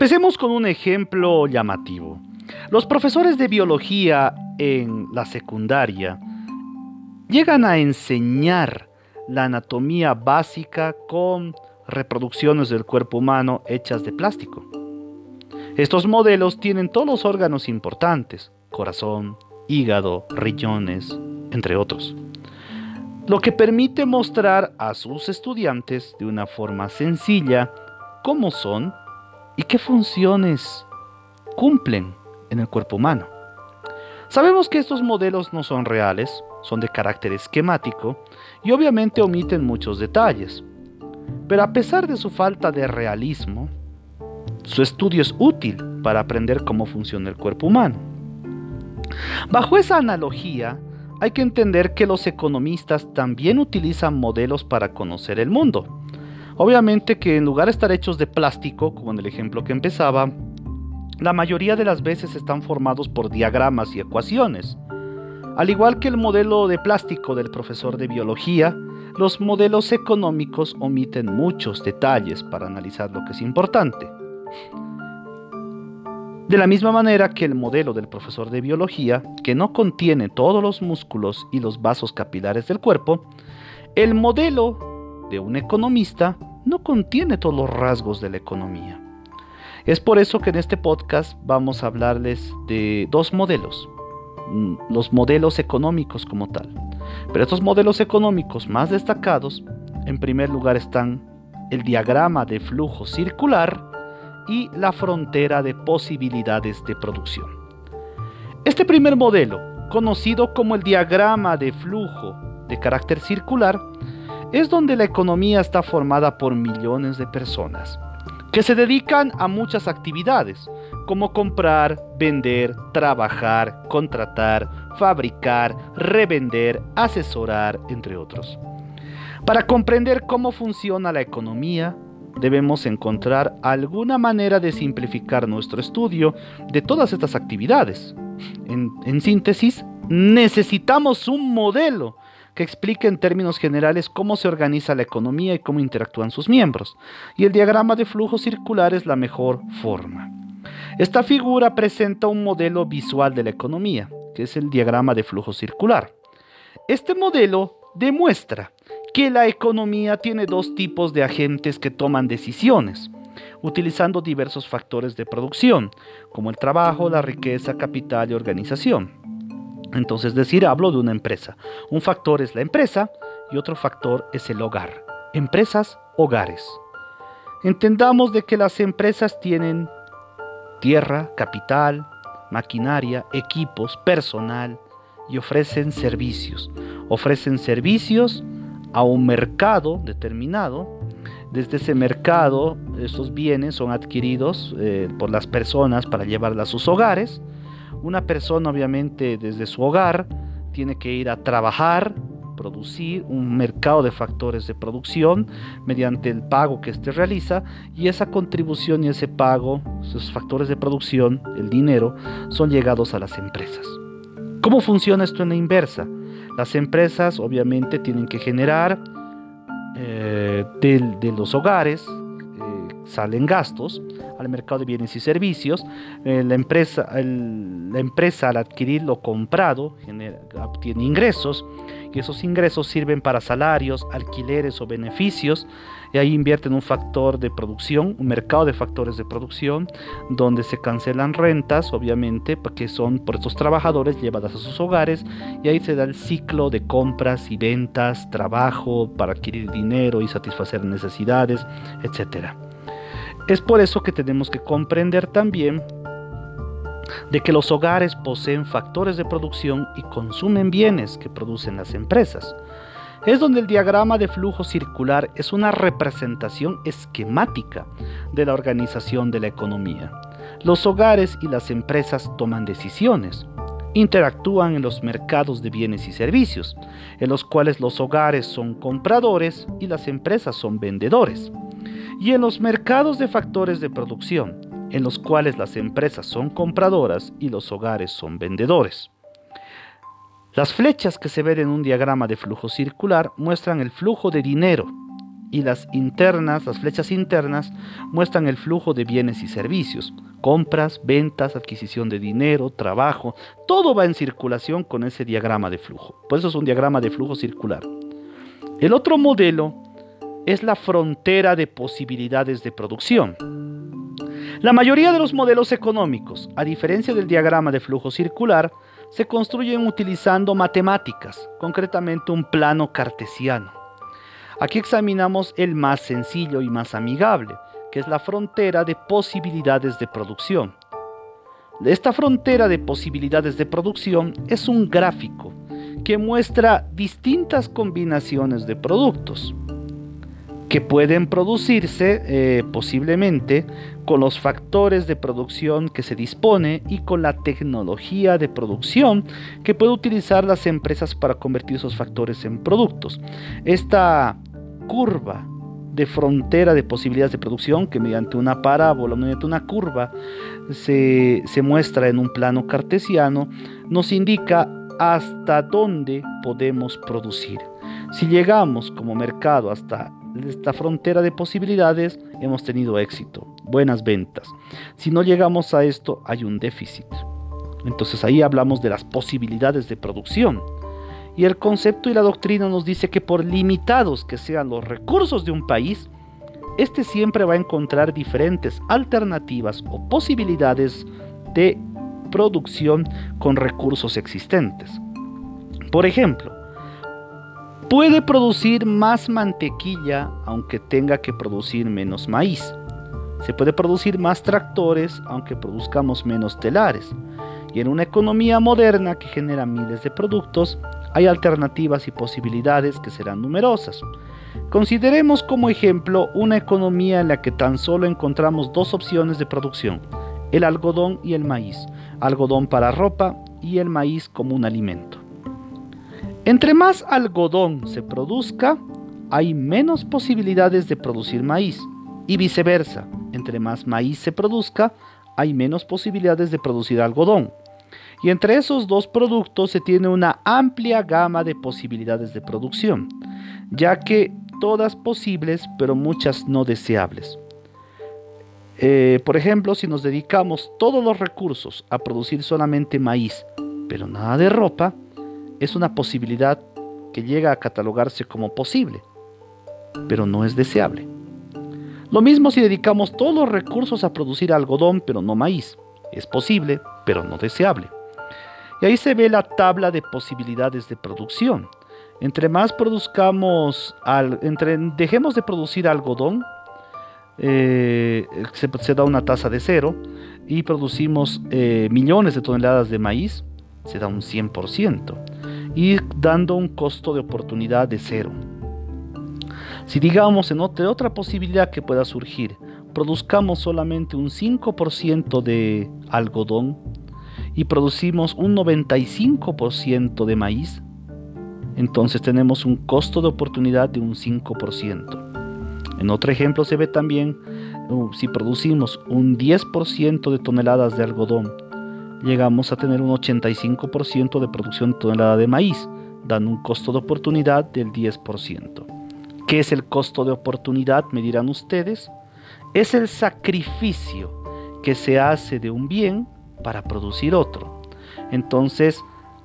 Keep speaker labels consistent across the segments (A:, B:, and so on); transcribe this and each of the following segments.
A: Empecemos con un ejemplo llamativo. Los profesores de biología en la secundaria llegan a enseñar la anatomía básica con reproducciones del cuerpo humano hechas de plástico. Estos modelos tienen todos los órganos importantes, corazón, hígado, riñones, entre otros, lo que permite mostrar a sus estudiantes de una forma sencilla cómo son y qué funciones cumplen en el cuerpo humano. Sabemos que estos modelos no son reales, son de carácter esquemático y obviamente omiten muchos detalles. Pero a pesar de su falta de realismo, su estudio es útil para aprender cómo funciona el cuerpo humano. Bajo esa analogía, hay que entender que los economistas también utilizan modelos para conocer el mundo. Obviamente que en lugar de estar hechos de plástico, como en el ejemplo que empezaba, la mayoría de las veces están formados por diagramas y ecuaciones. Al igual que el modelo de plástico del profesor de biología, los modelos económicos omiten muchos detalles para analizar lo que es importante. De la misma manera que el modelo del profesor de biología, que no contiene todos los músculos y los vasos capilares del cuerpo, el modelo de un economista no contiene todos los rasgos de la economía. Es por eso que en este podcast vamos a hablarles de dos modelos, Mm, los modelos económicos como tal. Pero estos modelos económicos más destacados, en primer lugar están el diagrama de flujo circular y la frontera de posibilidades de producción. Este primer modelo, conocido como el diagrama de flujo de carácter circular, es donde la economía está formada por millones de personas que se dedican a muchas actividades, como comprar, vender, trabajar, contratar, fabricar, revender, asesorar, entre otros. Para comprender cómo funciona la economía, debemos encontrar alguna manera de simplificar nuestro estudio de todas estas actividades. En, síntesis, necesitamos un modelo que explique en términos generales cómo se organiza la economía y cómo interactúan sus miembros. Y el diagrama de flujo circular es la mejor forma. Esta figura presenta un modelo visual de la economía, que es el diagrama de flujo circular. Este modelo demuestra que la economía tiene dos tipos de agentes que toman decisiones, utilizando diversos factores de producción, como el trabajo, la riqueza, capital y organización. Entonces, decir, hablo de una empresa. Un factor es la empresa y otro factor es el hogar. Empresas, hogares. Entendamos de que las empresas tienen tierra, capital, maquinaria, equipos, personal y ofrecen servicios. Ofrecen servicios a un mercado determinado. Desde ese mercado, estos bienes son adquiridos eh, por las personas para llevarlas a sus hogares. Una persona, obviamente, desde su hogar, tiene que ir a trabajar producir un mercado de factores de producción mediante el pago que éste realiza y esa contribución y ese pago, esos factores de producción, el dinero, son llegados a las empresas. ¿Cómo funciona esto en la inversa? Las empresas obviamente tienen que generar eh, de, los hogares, salen gastos al mercado de bienes y servicios. Eh, la, empresa, la empresa al adquirir lo comprado obtiene ingresos y esos ingresos sirven para salarios, alquileres o beneficios y ahí invierten un factor de producción, un mercado de factores de producción donde se cancelan rentas, obviamente, porque son por estos trabajadores llevadas a sus hogares y ahí se da el ciclo de compras y ventas, trabajo para adquirir dinero y satisfacer necesidades, etc. Es por eso que tenemos que comprender también de que los hogares poseen factores de producción y consumen bienes que producen las empresas. Es donde el diagrama de flujo circular es una representación esquemática de la organización de la economía. Los hogares y las empresas toman decisiones, interactúan en los mercados de bienes y servicios, en los cuales los hogares son compradores y las empresas son vendedores, y en los mercados de factores de producción, en los cuales las empresas son compradoras y los hogares son vendedores. Las flechas que se ven en un diagrama de flujo circular muestran el flujo de dinero y las internas, las flechas internas, muestran el flujo de bienes y servicios, compras, ventas, adquisición de dinero, trabajo, todo va en circulación con ese diagrama de flujo. Por eso es un diagrama de flujo circular. El otro modelo es la frontera de posibilidades de producción. La mayoría de los modelos económicos, a diferencia del diagrama de flujo circular, se construyen utilizando matemáticas, concretamente un plano cartesiano. Aquí examinamos el más sencillo y más amigable, que es la frontera de posibilidades de producción. Esta frontera de posibilidades de producción es un gráfico que muestra distintas combinaciones de productos que pueden producirse eh, posiblemente con los factores de producción que se dispone y con la tecnología de producción que puede utilizar las empresas para convertir esos factores en productos. Esta curva de frontera de posibilidades de producción que mediante una parábola, mediante una curva, se, se muestra en un plano cartesiano, nos indica hasta dónde podemos producir. Si llegamos como mercado hasta esta frontera de posibilidades, hemos tenido éxito, buenas ventas. Si no llegamos a esto, hay un déficit. Entonces ahí hablamos de las posibilidades de producción. Y el concepto y la doctrina nos dice que por limitados que sean los recursos de un país, este siempre va a encontrar diferentes alternativas o posibilidades de producción con recursos existentes. Por ejemplo, puede producir más mantequilla aunque tenga que producir menos maíz. Se puede producir más tractores aunque produzcamos menos telares. Y en una economía moderna que genera miles de productos, hay alternativas y posibilidades que serán numerosas. Consideremos como ejemplo una economía en la que tan solo encontramos dos opciones de producción, el algodón y el maíz, algodón para ropa y el maíz como un alimento. Entre más algodón se produzca, hay menos posibilidades de producir maíz y viceversa, entre más maíz se produzca, hay menos posibilidades de producir algodón. Y entre esos dos productos se tiene una amplia gama de posibilidades de producción, ya que todas posibles, pero muchas no deseables. Eh, por ejemplo, si nos dedicamos todos los recursos a producir solamente maíz, pero nada de ropa, es una posibilidad que llega a catalogarse como posible, pero no es deseable. Lo mismo si dedicamos todos los recursos a producir algodón, pero no maíz. Es posible, pero no deseable. Y ahí se ve la tabla de posibilidades de producción. Entre más produzcamos, entre dejemos de producir algodón, eh, se, da una tasa de cero y producimos eh, millones de toneladas de maíz, se da un 100%, y dando un costo de oportunidad de cero. Si digamos en otra, otra posibilidad que pueda surgir, produzcamos solamente un 5% de algodón, y producimos un 95% de maíz, entonces tenemos un costo de oportunidad de un 5%. En otro ejemplo se ve también uh, si producimos un 10% de toneladas de algodón, llegamos a tener un 85% de producción tonelada de maíz, dando un costo de oportunidad del 10%. ¿Qué es el costo de oportunidad? Me dirán ustedes. Es el sacrificio que se hace de un bien para producir otro. Entonces,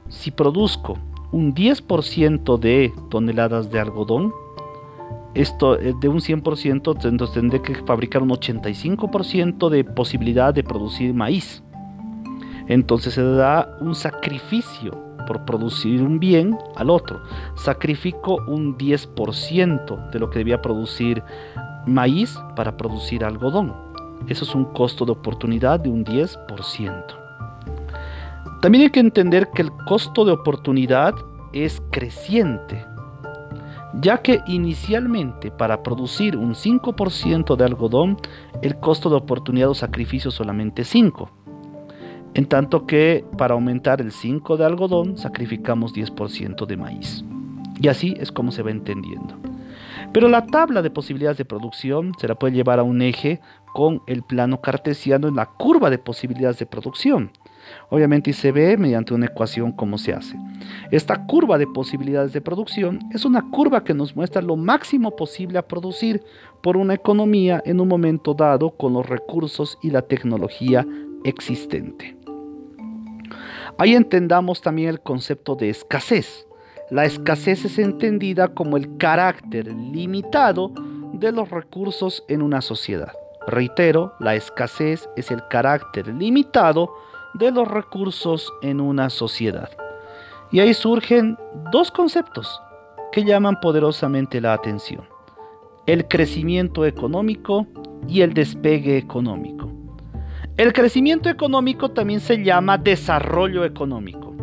A: si produzco un 10% de toneladas de algodón, esto eh, de un 100%, entonces tendré que fabricar un 85% de posibilidad de producir maíz. Entonces se da un sacrificio por producir un bien al otro. Sacrifico un 10% de lo que debía producir maíz para producir algodón. Eso es un costo de oportunidad de un 10%. También hay que entender que el costo de oportunidad es creciente, ya que inicialmente para producir un 5% de algodón, el costo de oportunidad o sacrificio solamente 5. En tanto que para aumentar el 5 de algodón, sacrificamos 10% de maíz. Y así es como se va entendiendo. Pero la tabla de posibilidades de producción se la puede llevar a un eje con el plano cartesiano en la curva de posibilidades de producción. Obviamente se ve mediante una ecuación cómo se hace. Esta curva de posibilidades de producción es una curva que nos muestra lo máximo posible a producir por una economía en un momento dado con los recursos y la tecnología existente. Ahí entendamos también el concepto de escasez. La escasez es entendida como el carácter limitado de los recursos en una sociedad. Reitero, la escasez es el carácter limitado de los recursos en una sociedad. Y ahí surgen dos conceptos que llaman poderosamente la atención. El crecimiento económico y el despegue económico. El crecimiento económico también se llama desarrollo económico,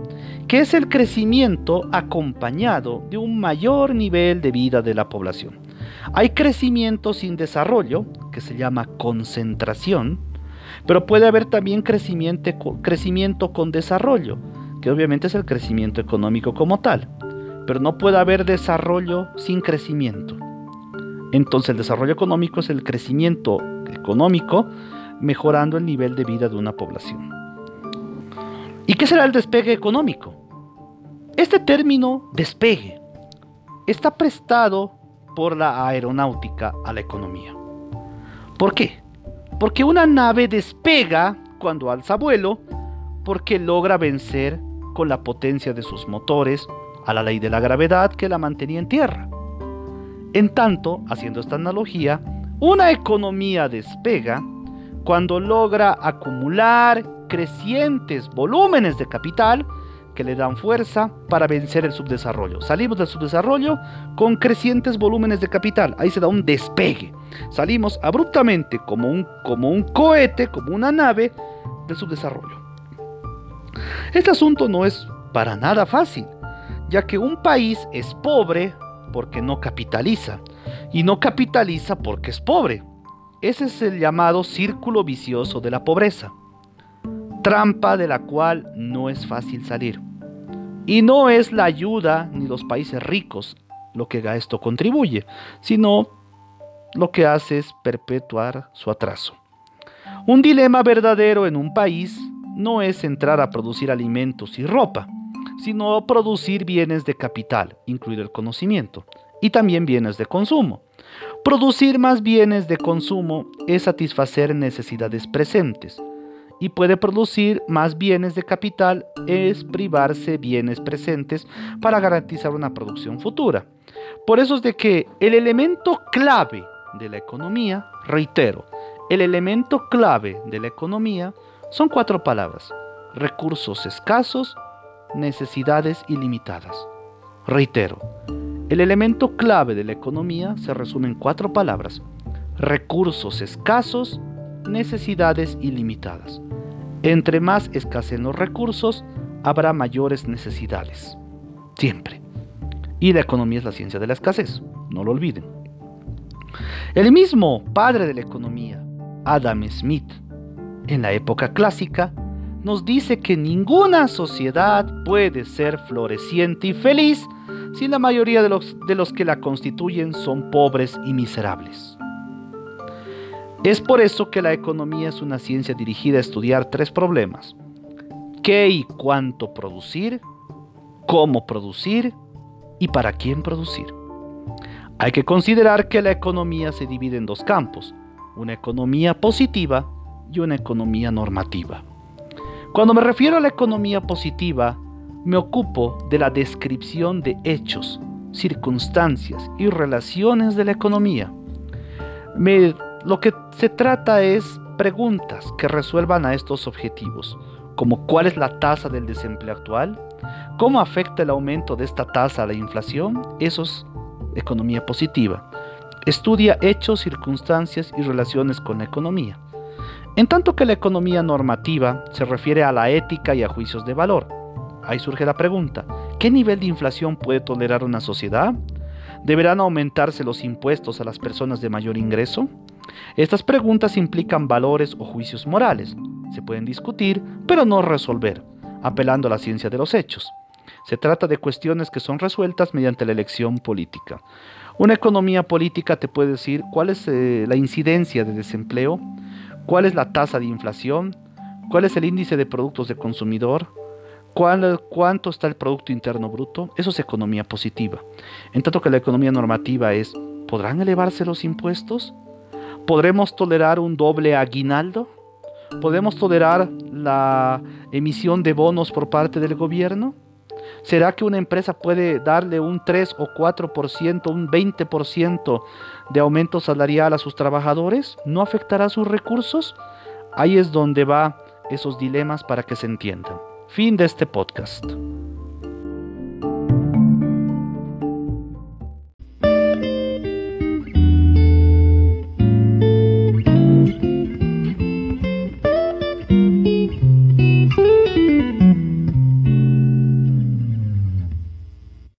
A: que es el crecimiento acompañado de un mayor nivel de vida de la población. Hay crecimiento sin desarrollo, que se llama concentración, pero puede haber también crecimiento, crecimiento con desarrollo, que obviamente es el crecimiento económico como tal. Pero no puede haber desarrollo sin crecimiento. Entonces el desarrollo económico es el crecimiento económico mejorando el nivel de vida de una población. ¿Y qué será el despegue económico? Este término despegue está prestado por la aeronáutica a la economía. ¿Por qué? Porque una nave despega cuando alza vuelo porque logra vencer con la potencia de sus motores a la ley de la gravedad que la mantenía en tierra. En tanto, haciendo esta analogía, una economía despega cuando logra acumular crecientes volúmenes de capital que le dan fuerza para vencer el subdesarrollo. Salimos del subdesarrollo con crecientes volúmenes de capital. Ahí se da un despegue. Salimos abruptamente como un, como un cohete, como una nave del subdesarrollo. Este asunto no es para nada fácil, ya que un país es pobre porque no capitaliza y no capitaliza porque es pobre. Ese es el llamado círculo vicioso de la pobreza trampa de la cual no es fácil salir. Y no es la ayuda ni los países ricos lo que a esto contribuye, sino lo que hace es perpetuar su atraso. Un dilema verdadero en un país no es entrar a producir alimentos y ropa, sino producir bienes de capital, incluido el conocimiento, y también bienes de consumo. Producir más bienes de consumo es satisfacer necesidades presentes, y puede producir más bienes de capital es privarse bienes presentes para garantizar una producción futura. Por eso es de que el elemento clave de la economía, reitero, el elemento clave de la economía son cuatro palabras. Recursos escasos, necesidades ilimitadas. Reitero, el elemento clave de la economía se resume en cuatro palabras. Recursos escasos, necesidades ilimitadas. Entre más escaseen los recursos, habrá mayores necesidades. Siempre. Y la economía es la ciencia de la escasez, no lo olviden. El mismo padre de la economía, Adam Smith, en la época clásica, nos dice que ninguna sociedad puede ser floreciente y feliz si la mayoría de los, de los que la constituyen son pobres y miserables. Es por eso que la economía es una ciencia dirigida a estudiar tres problemas. ¿Qué y cuánto producir? ¿Cómo producir? ¿Y para quién producir? Hay que considerar que la economía se divide en dos campos, una economía positiva y una economía normativa. Cuando me refiero a la economía positiva, me ocupo de la descripción de hechos, circunstancias y relaciones de la economía. Lo que se trata es preguntas que resuelvan a estos objetivos, como cuál es la tasa del desempleo actual, cómo afecta el aumento de esta tasa a la inflación, eso es economía positiva. Estudia hechos, circunstancias y relaciones con la economía. En tanto que la economía normativa se refiere a la ética y a juicios de valor. Ahí surge la pregunta, ¿qué nivel de inflación puede tolerar una sociedad? ¿Deberán aumentarse los impuestos a las personas de mayor ingreso? Estas preguntas implican valores o juicios morales. Se pueden discutir, pero no resolver, apelando a la ciencia de los hechos. Se trata de cuestiones que son resueltas mediante la elección política. Una economía política te puede decir cuál es eh, la incidencia de desempleo, cuál es la tasa de inflación, cuál es el índice de productos de consumidor, cuánto está el Producto Interno Bruto. Eso es economía positiva. En tanto que la economía normativa es, ¿podrán elevarse los impuestos? ¿Podremos tolerar un doble aguinaldo? ¿Podemos tolerar la emisión de bonos por parte del gobierno? ¿Será que una empresa puede darle un 3 o 4%, un 20% de aumento salarial a sus trabajadores? ¿No afectará sus recursos? Ahí es donde va esos dilemas para que se entiendan. Fin de este podcast.